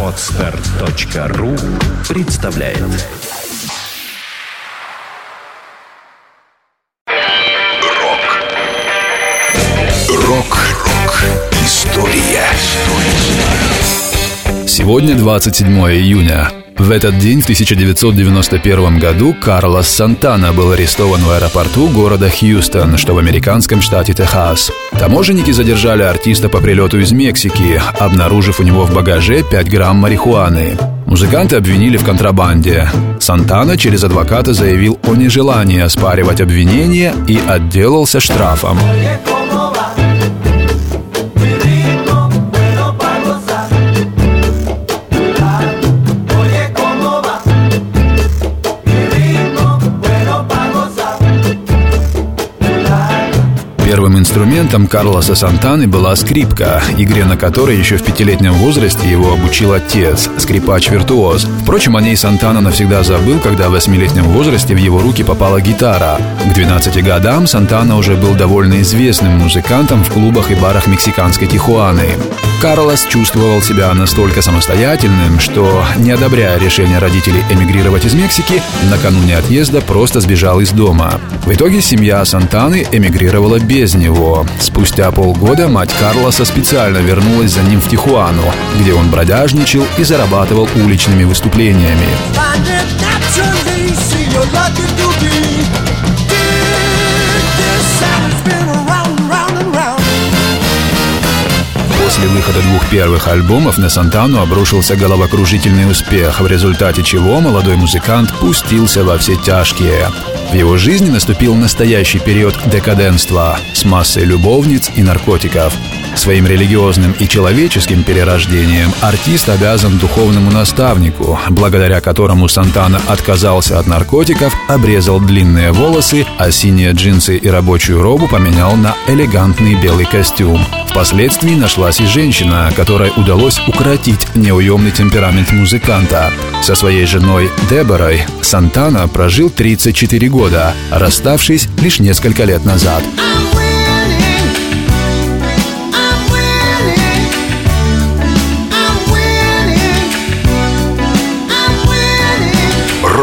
Отстар.ру представляет. Рок. Рок-рок История. Сегодня 27 июня. В этот день, в 1991 году, Карлос Сантана был арестован в аэропорту города Хьюстон, что в американском штате Техас. Таможенники задержали артиста по прилету из Мексики, обнаружив у него в багаже 5 грамм марихуаны. Музыканта обвинили в контрабанде. Сантана через адвоката заявил о нежелании оспаривать обвинения и отделался штрафом. Первым инструментом Карлоса Сантаны была скрипка, игре на которой еще в пятилетнем возрасте его обучил отец, скрипач-виртуоз. Впрочем, о ней Сантана навсегда забыл, когда в восьмилетнем возрасте в его руки попала гитара. К 12 годам Сантана уже был довольно известным музыкантом в клубах и барах мексиканской Тихуаны. Карлос чувствовал себя настолько самостоятельным, что, не одобряя решение родителей эмигрировать из Мексики, накануне отъезда просто сбежал из дома. В итоге семья Сантаны эмигрировала без него. Спустя полгода мать Карлоса специально вернулась за ним в Тихуану, где он бродяжничал и зарабатывал уличными выступлениями. После выхода двух первых альбомов на Сантану обрушился головокружительный успех, в результате чего молодой музыкант пустился во все тяжкие. В его жизни наступил настоящий период декаденства с массой любовниц и наркотиков. Своим религиозным и человеческим перерождением артист обязан духовному наставнику, благодаря которому Сантана отказался от наркотиков, обрезал длинные волосы, а синие джинсы и рабочую робу поменял на элегантный белый костюм. Впоследствии нашлась и женщина, которой удалось укротить неуемный темперамент музыканта. Со своей женой Деборой Сантана прожил 34 года, расставшись лишь несколько лет назад.